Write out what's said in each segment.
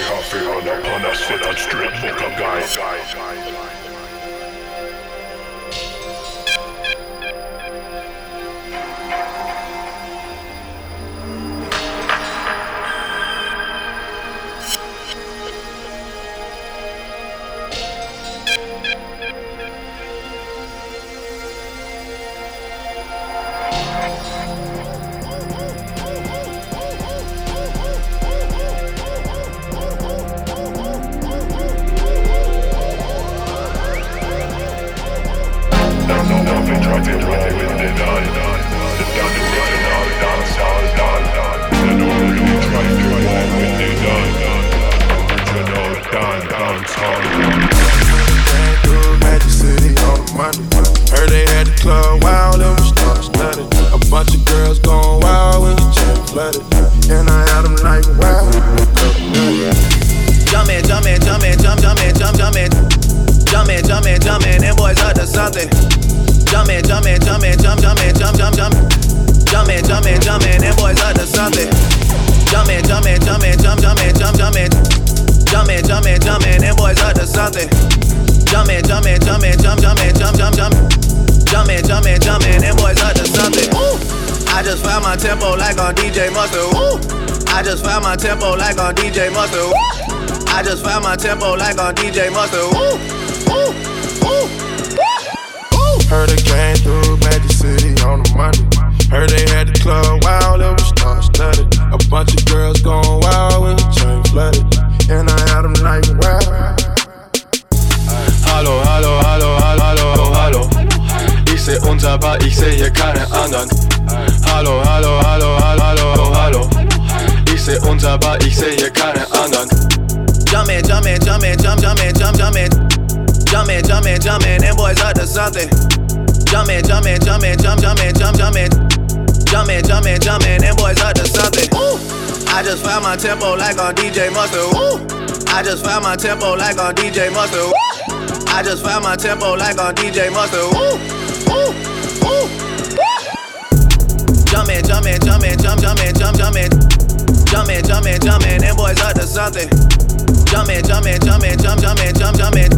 Fiha, fiha, na pana, sveta, strip, boka, guy. flooded. And I had them like, wow. Jumpin', jumpin', jumpin', jump, jumpin', jump, jumpin'. Jumpin', jumpin', jumpin', them boys up to something. Jumpin', jumpin', jumpin', jump, jumpin', jump, jump, jump. Jumpin', jumpin', jumpin', them boys up to something. Jumpin', jumpin', jumpin', jump, jumpin', jump, jumpin'. Jumpin', jumpin', jumpin', them boys up to something. Jumpin', jumpin', jumpin', jump, jumpin', jump, jump, jump. Jumpin', jumpin', jumpin', them boys up to something. Ooh. I just found my tempo like on DJ Mustard. Woo! I just found my tempo like on DJ Mustard. Woo! I just found my tempo like on DJ Mustard. Woo! Heard they came through Magic City on a Monday. Heard they had the club wild, it was star studded. A bunch of girls going wild when the chain flooded. And I had them like wow. Hallo, hallo, hallo, hallo, hallo, hallo. Ich seh unser Bar, ich seh hier keinen anderen hallo, hallo, hallo, hallo, hallo, hallo. Ich seh uns, aber ich seh hier keine anderen. Jumpin', jumpin', jumpin', jump, jumpin', jump, jumpin'. Jumpin', jumpin', jumpin', them boys out to something. Jumpin', jumpin', jumpin', jump, jumpin', jump, jumpin'. Jumpin', jumpin', jumpin', them boys out to something. Ooh. I just found my tempo like on DJ Mustard. Ooh. I just found my tempo like on DJ Mustard. Ooh. I just found my tempo like on DJ Mustard. Ooh. Jumping, jumping, jumping, jump, jumping, jump, jumping. Jumping, jumping, jumping, them boys up to something. Jumping, jumping, jumping, jump, jumping, jump, jumping.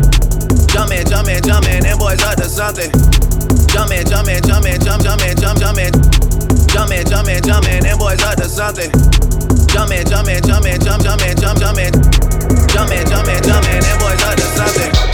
Jumping, jumping, jumping, them boys up to something. Jumping, jumping, jumping, jump, jumping, jump, jumping. Jumping, jumping, jumping, them boys up to something. Jumping, jumping, jumping, jump, jumping, jump, jumping. Jumping, jumpin', jumpin', them boys up to something.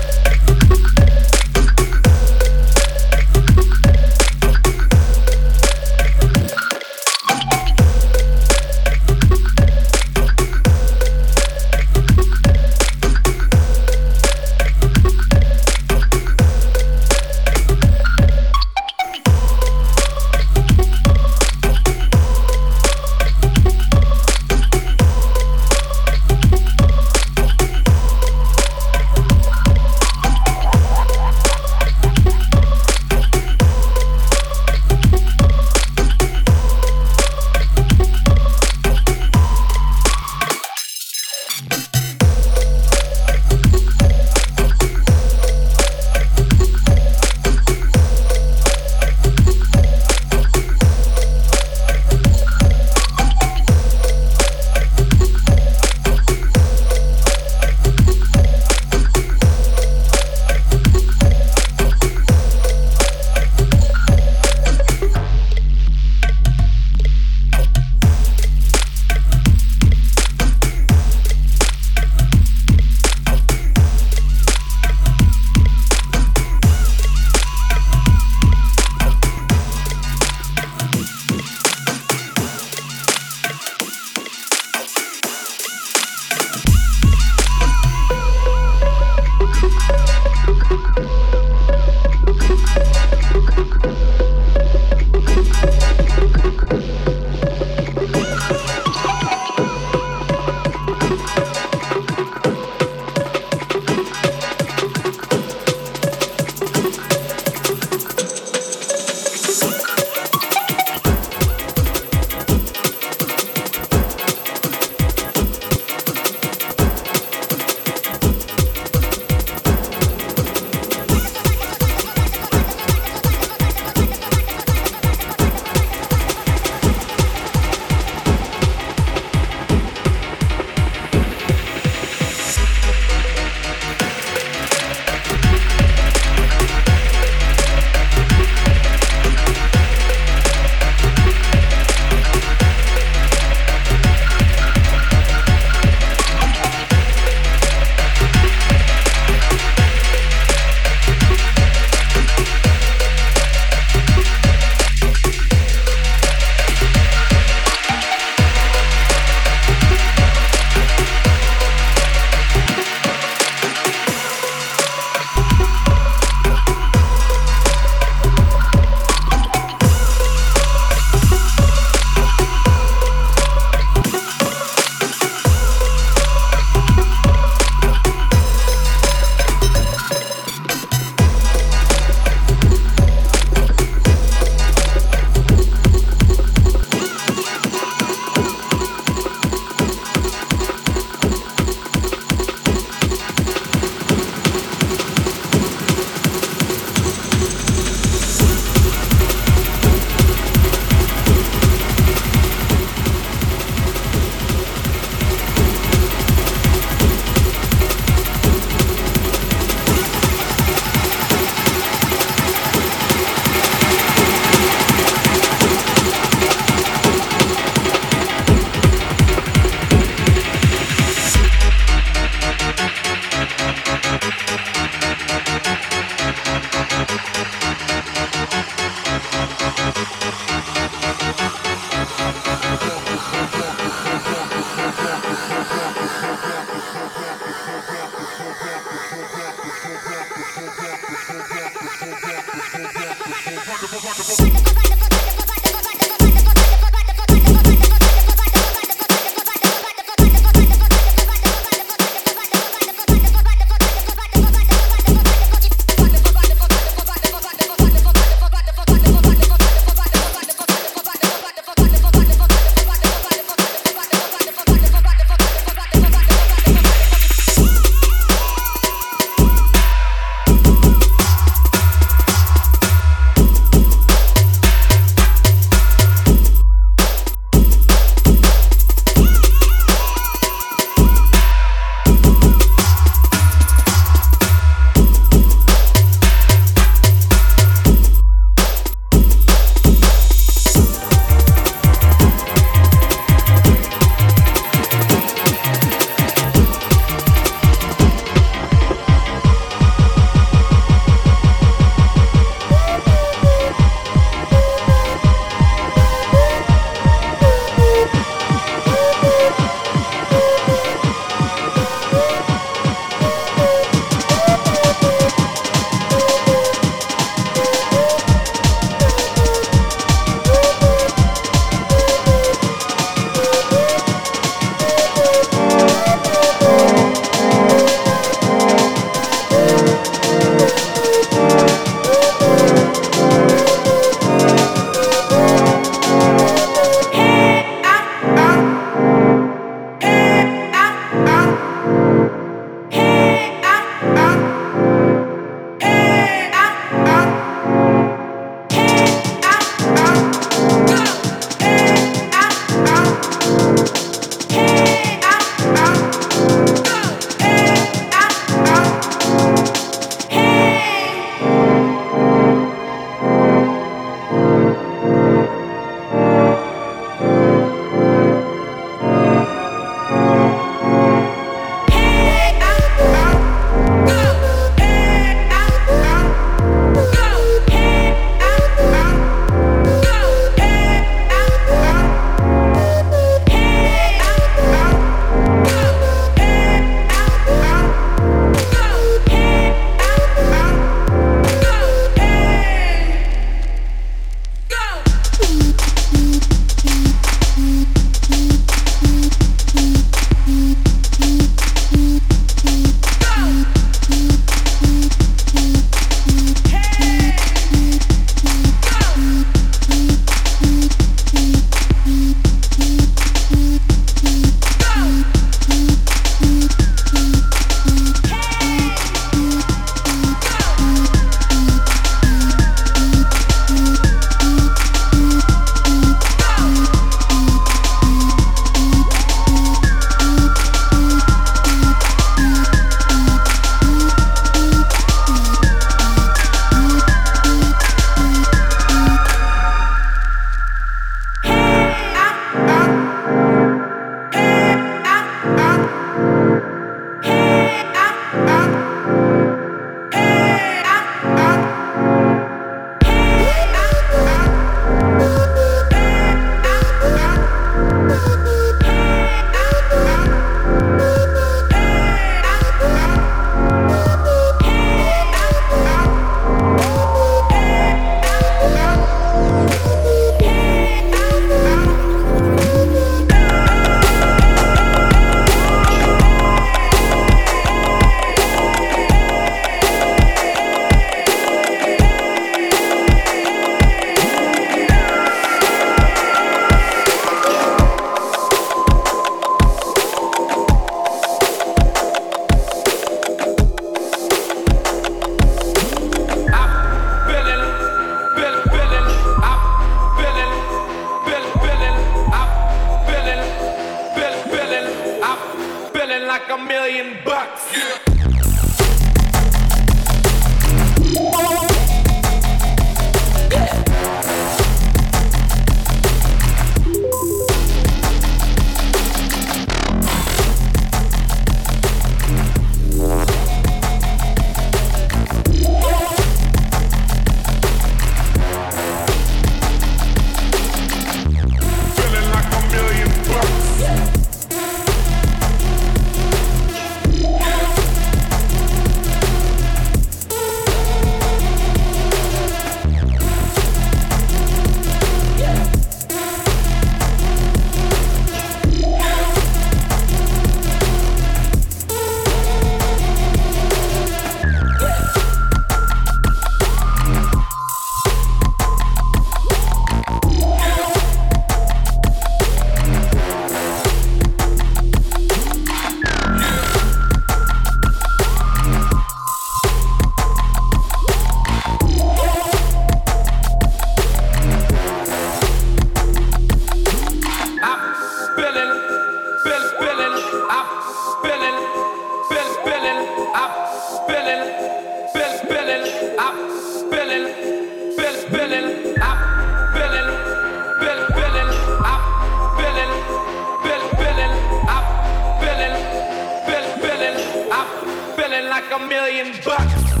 Like a million bucks.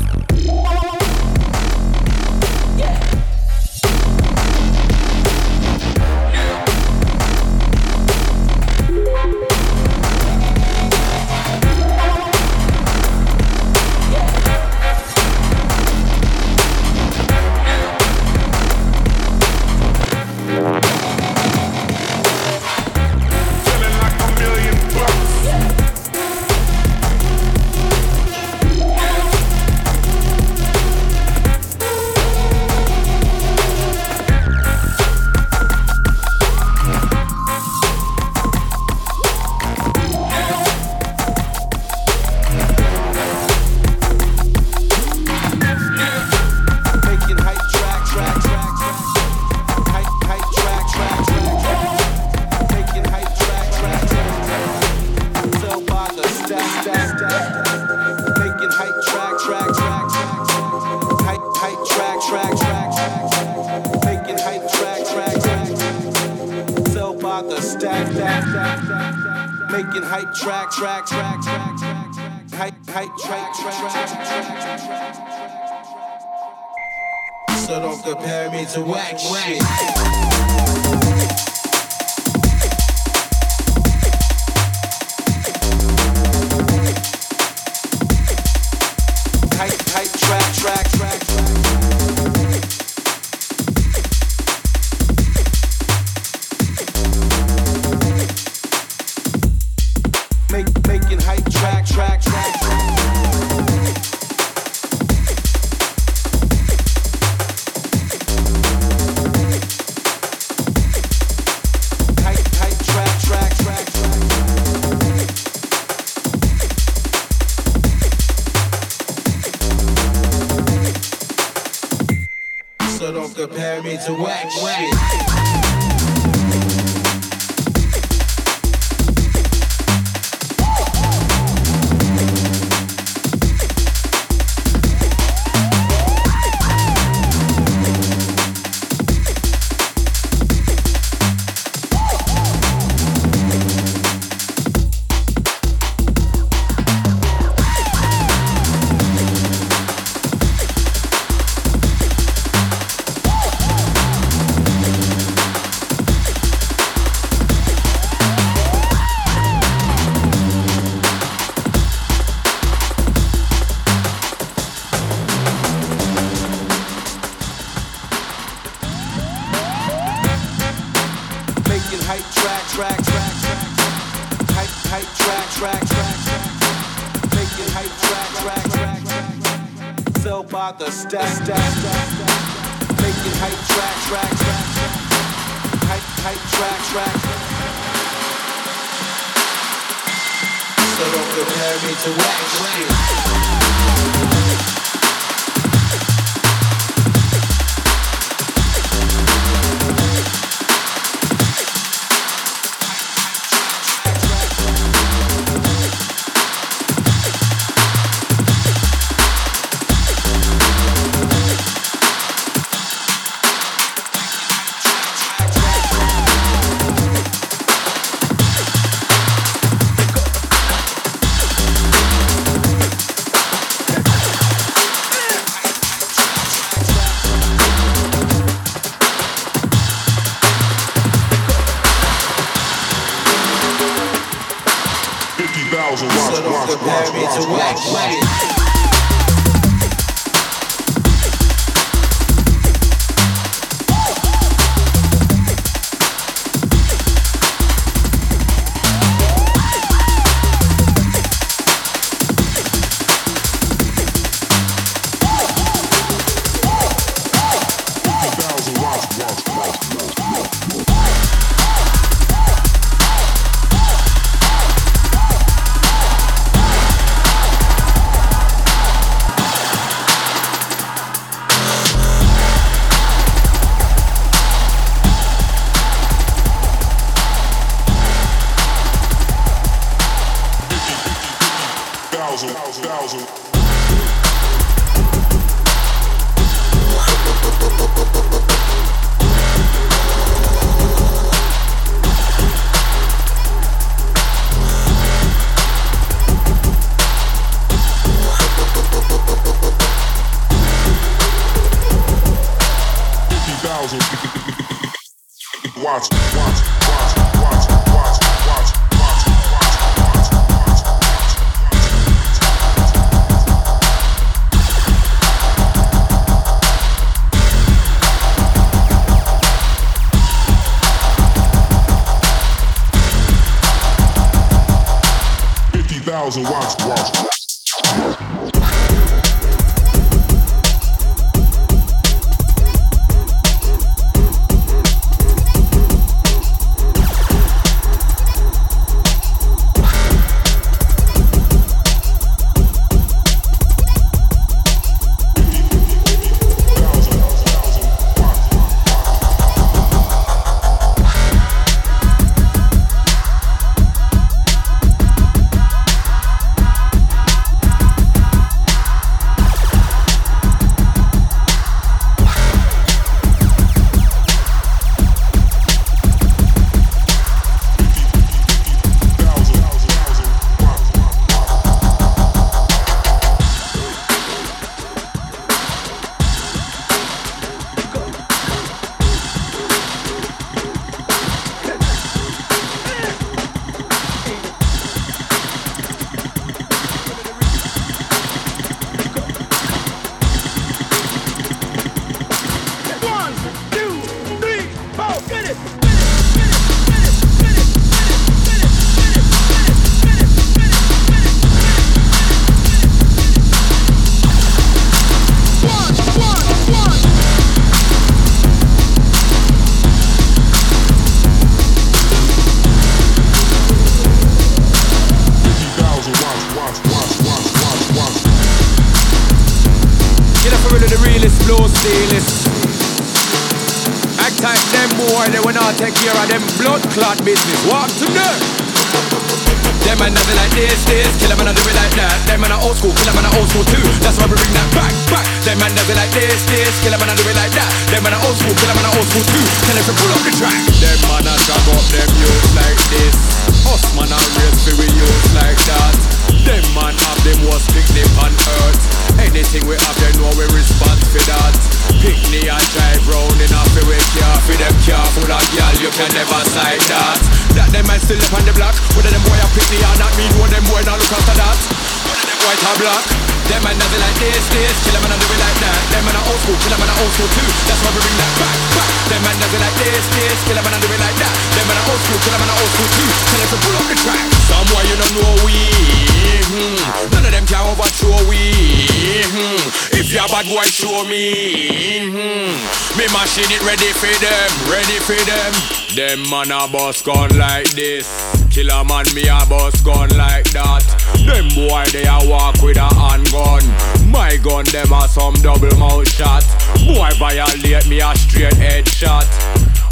Man a boss gun like this. Kill Killer man me a boss gun like that. Them boy they a walk with a handgun. My gun them a some double mouth shot. Boy violate me a straight head shot.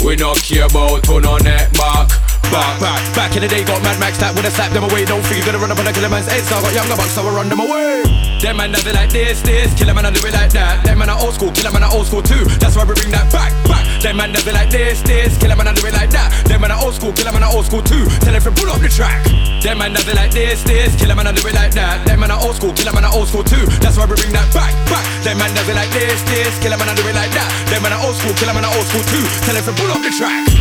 We no care about who no neck back. Back, back, back in the day, got Mad Max that would have slapped them away. Don't gonna run up on a killer man's head. So I got younger bucks, so I run them away. Them man nothing like this, this. Kill 'em and I do it like that. Them man are old school, kill 'em and I old school too. That's why we bring that back. Them man nothing like this, this. Kill 'em and I do it like that. Them man are old school, kill and I old school too. Tell them to pull up the track. Them man nothing like this, this. Kill 'em and I do it like that. Them man are old school, kill and I old school too. That's why we bring that back, back. Them man nothing like this, this. Kill 'em and I do it like that. Them man are old school, kill and I old school too. Tell them to pull up the track.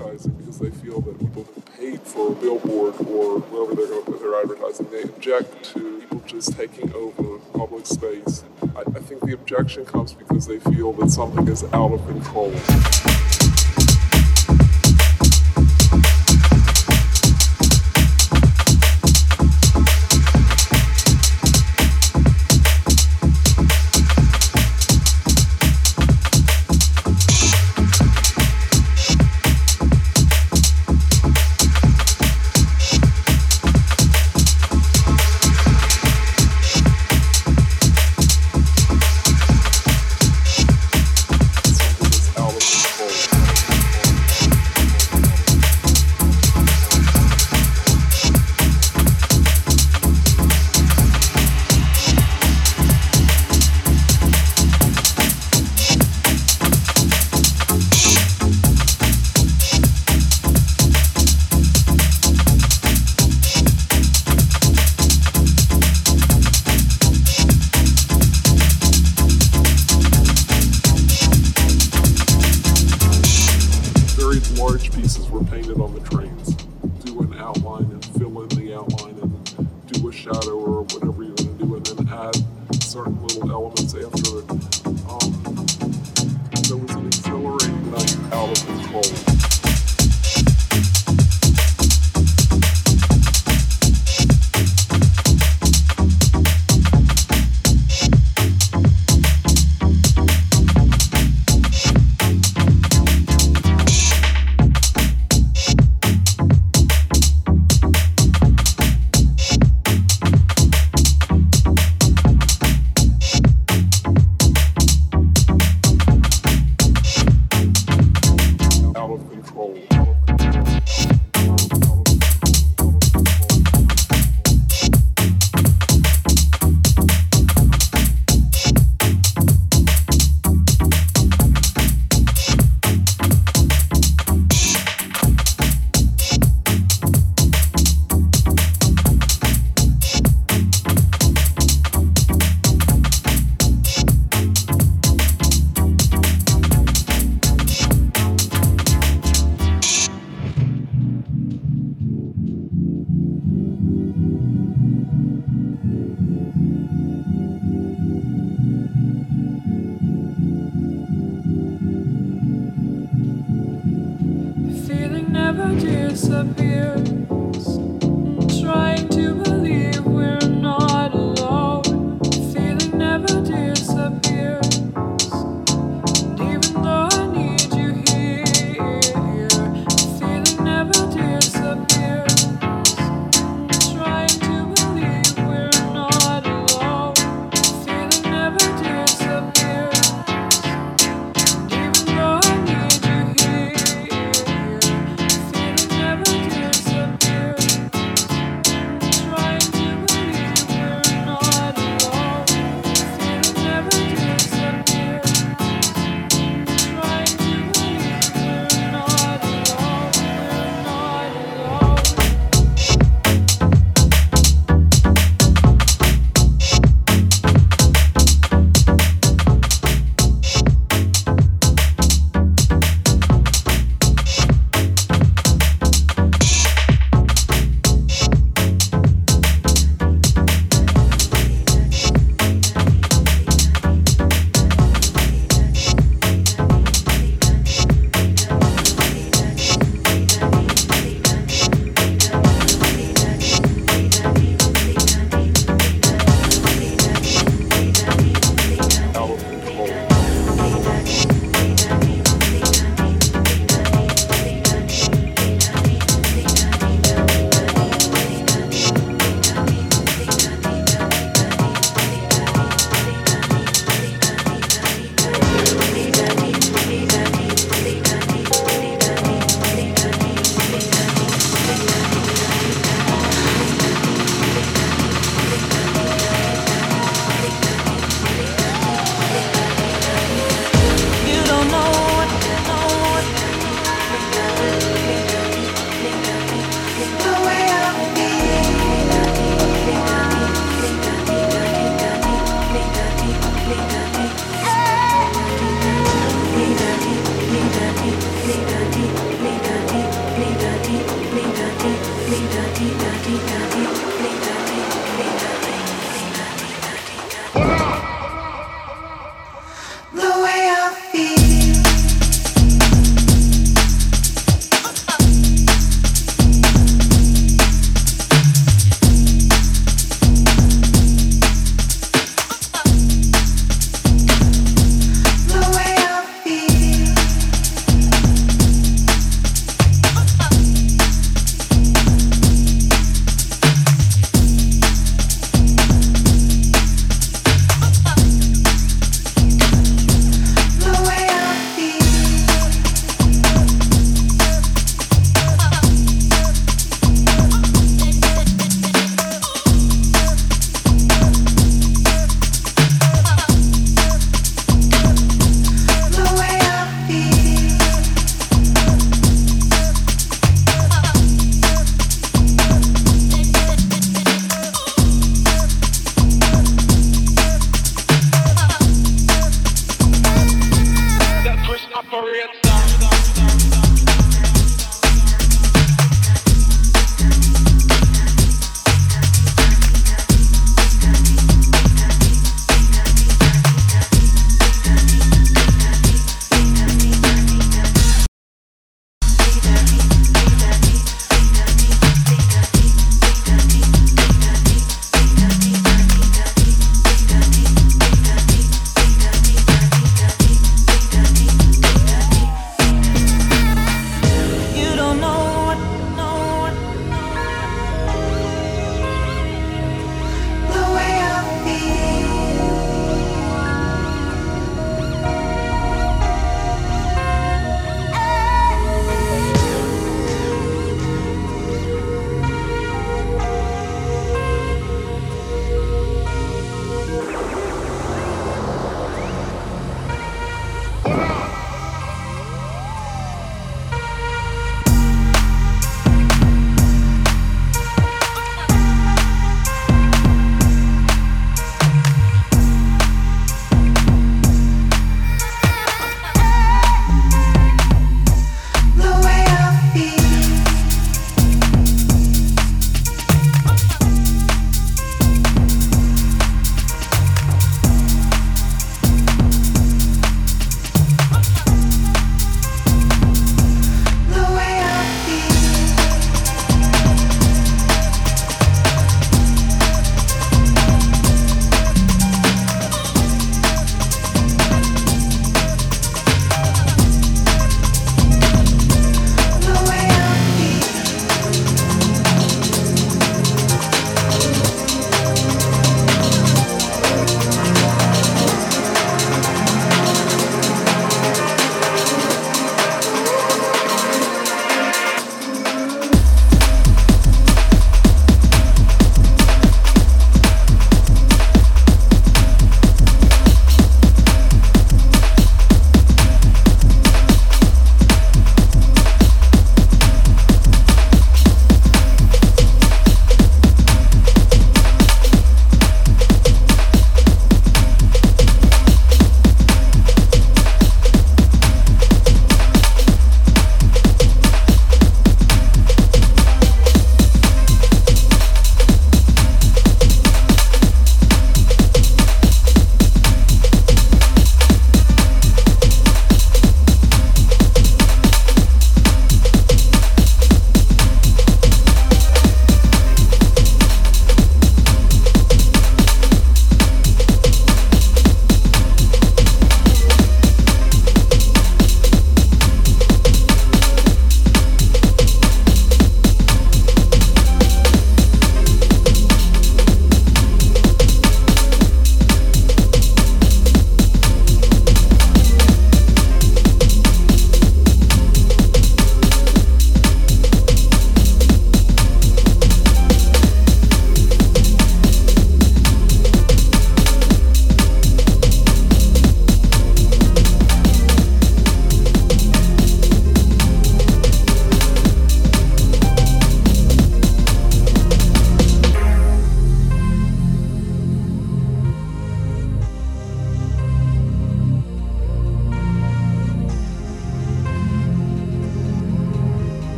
advertising because they feel that people have paid for a billboard or wherever they're going to put their advertising. They object to people just taking over public space. I, I think the objection comes because they feel that something is out of control.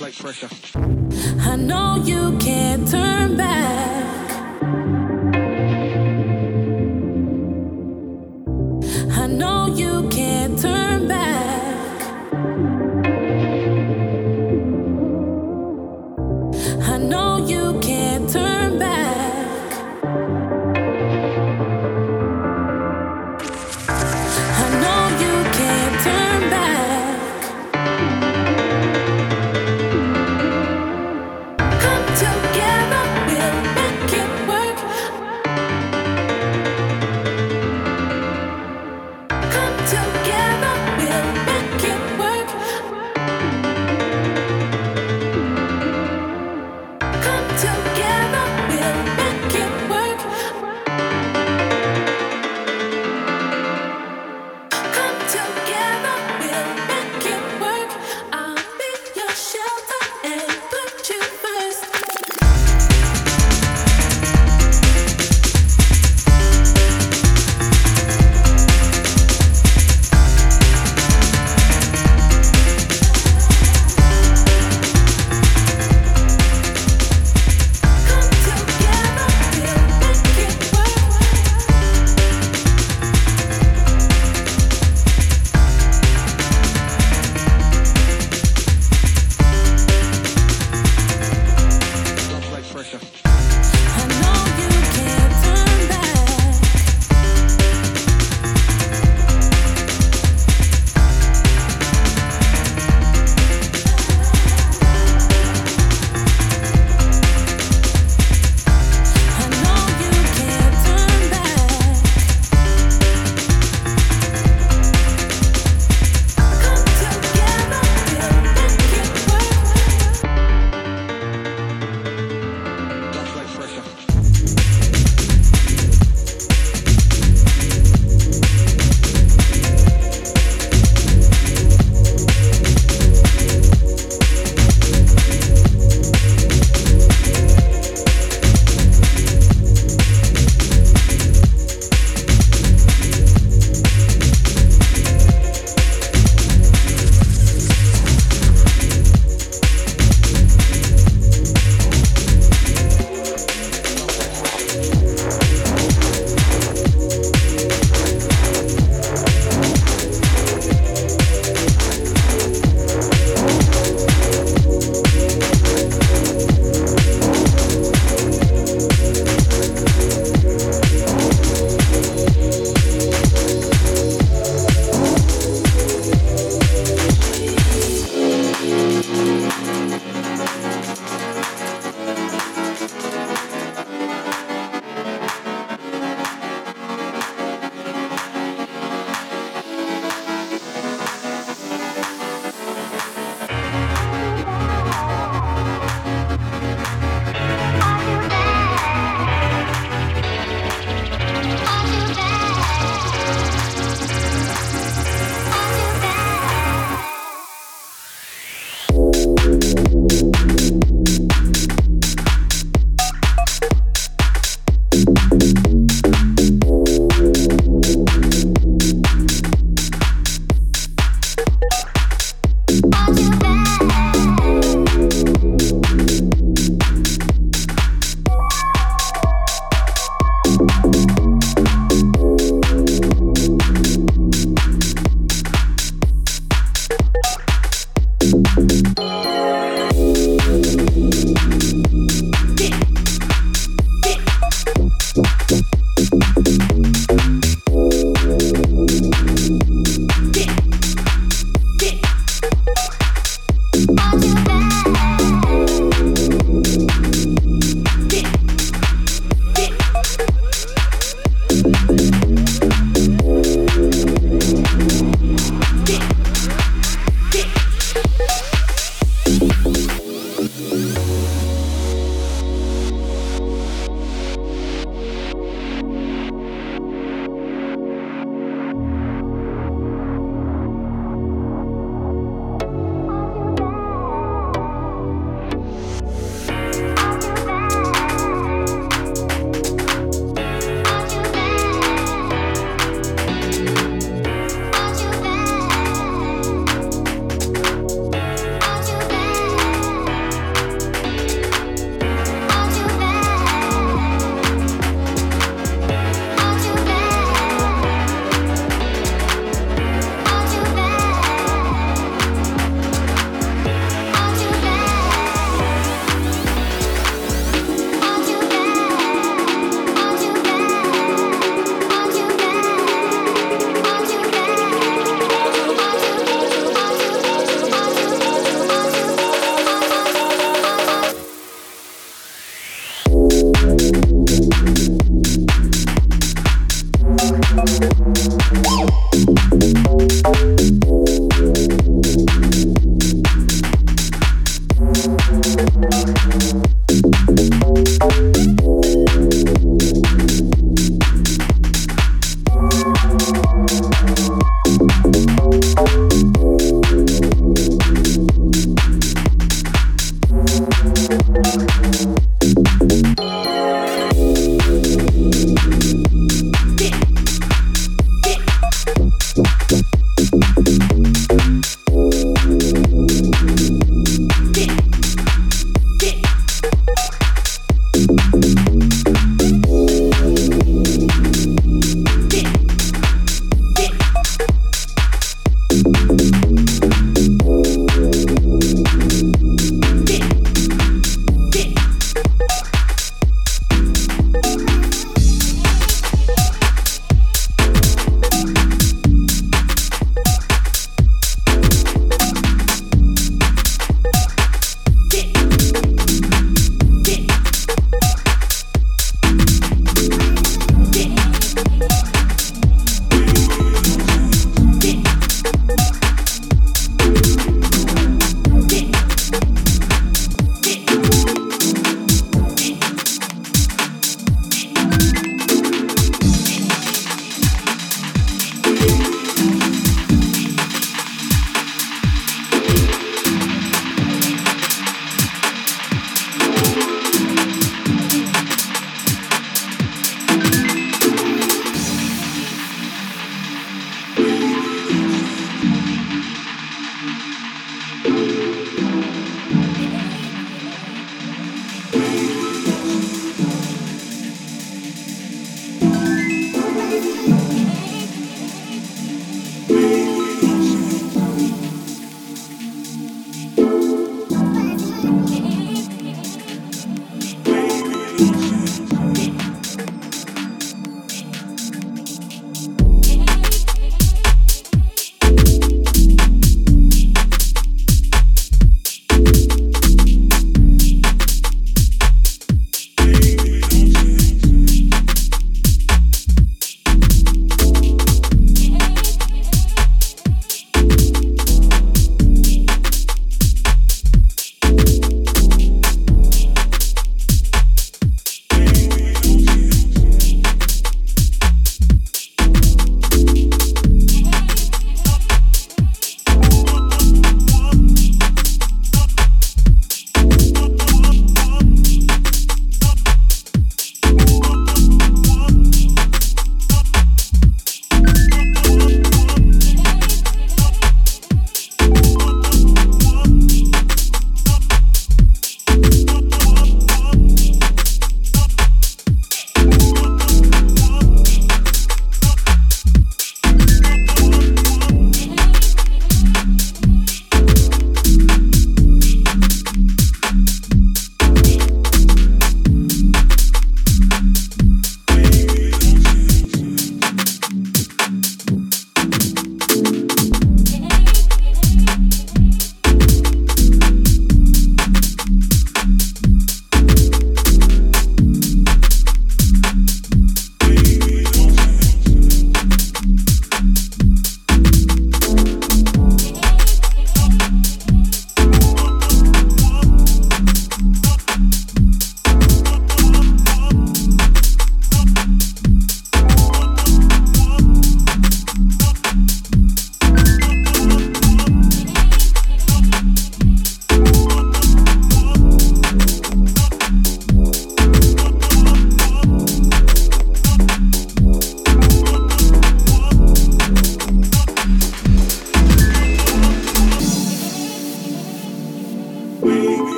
like pressure. I know you can't turn back.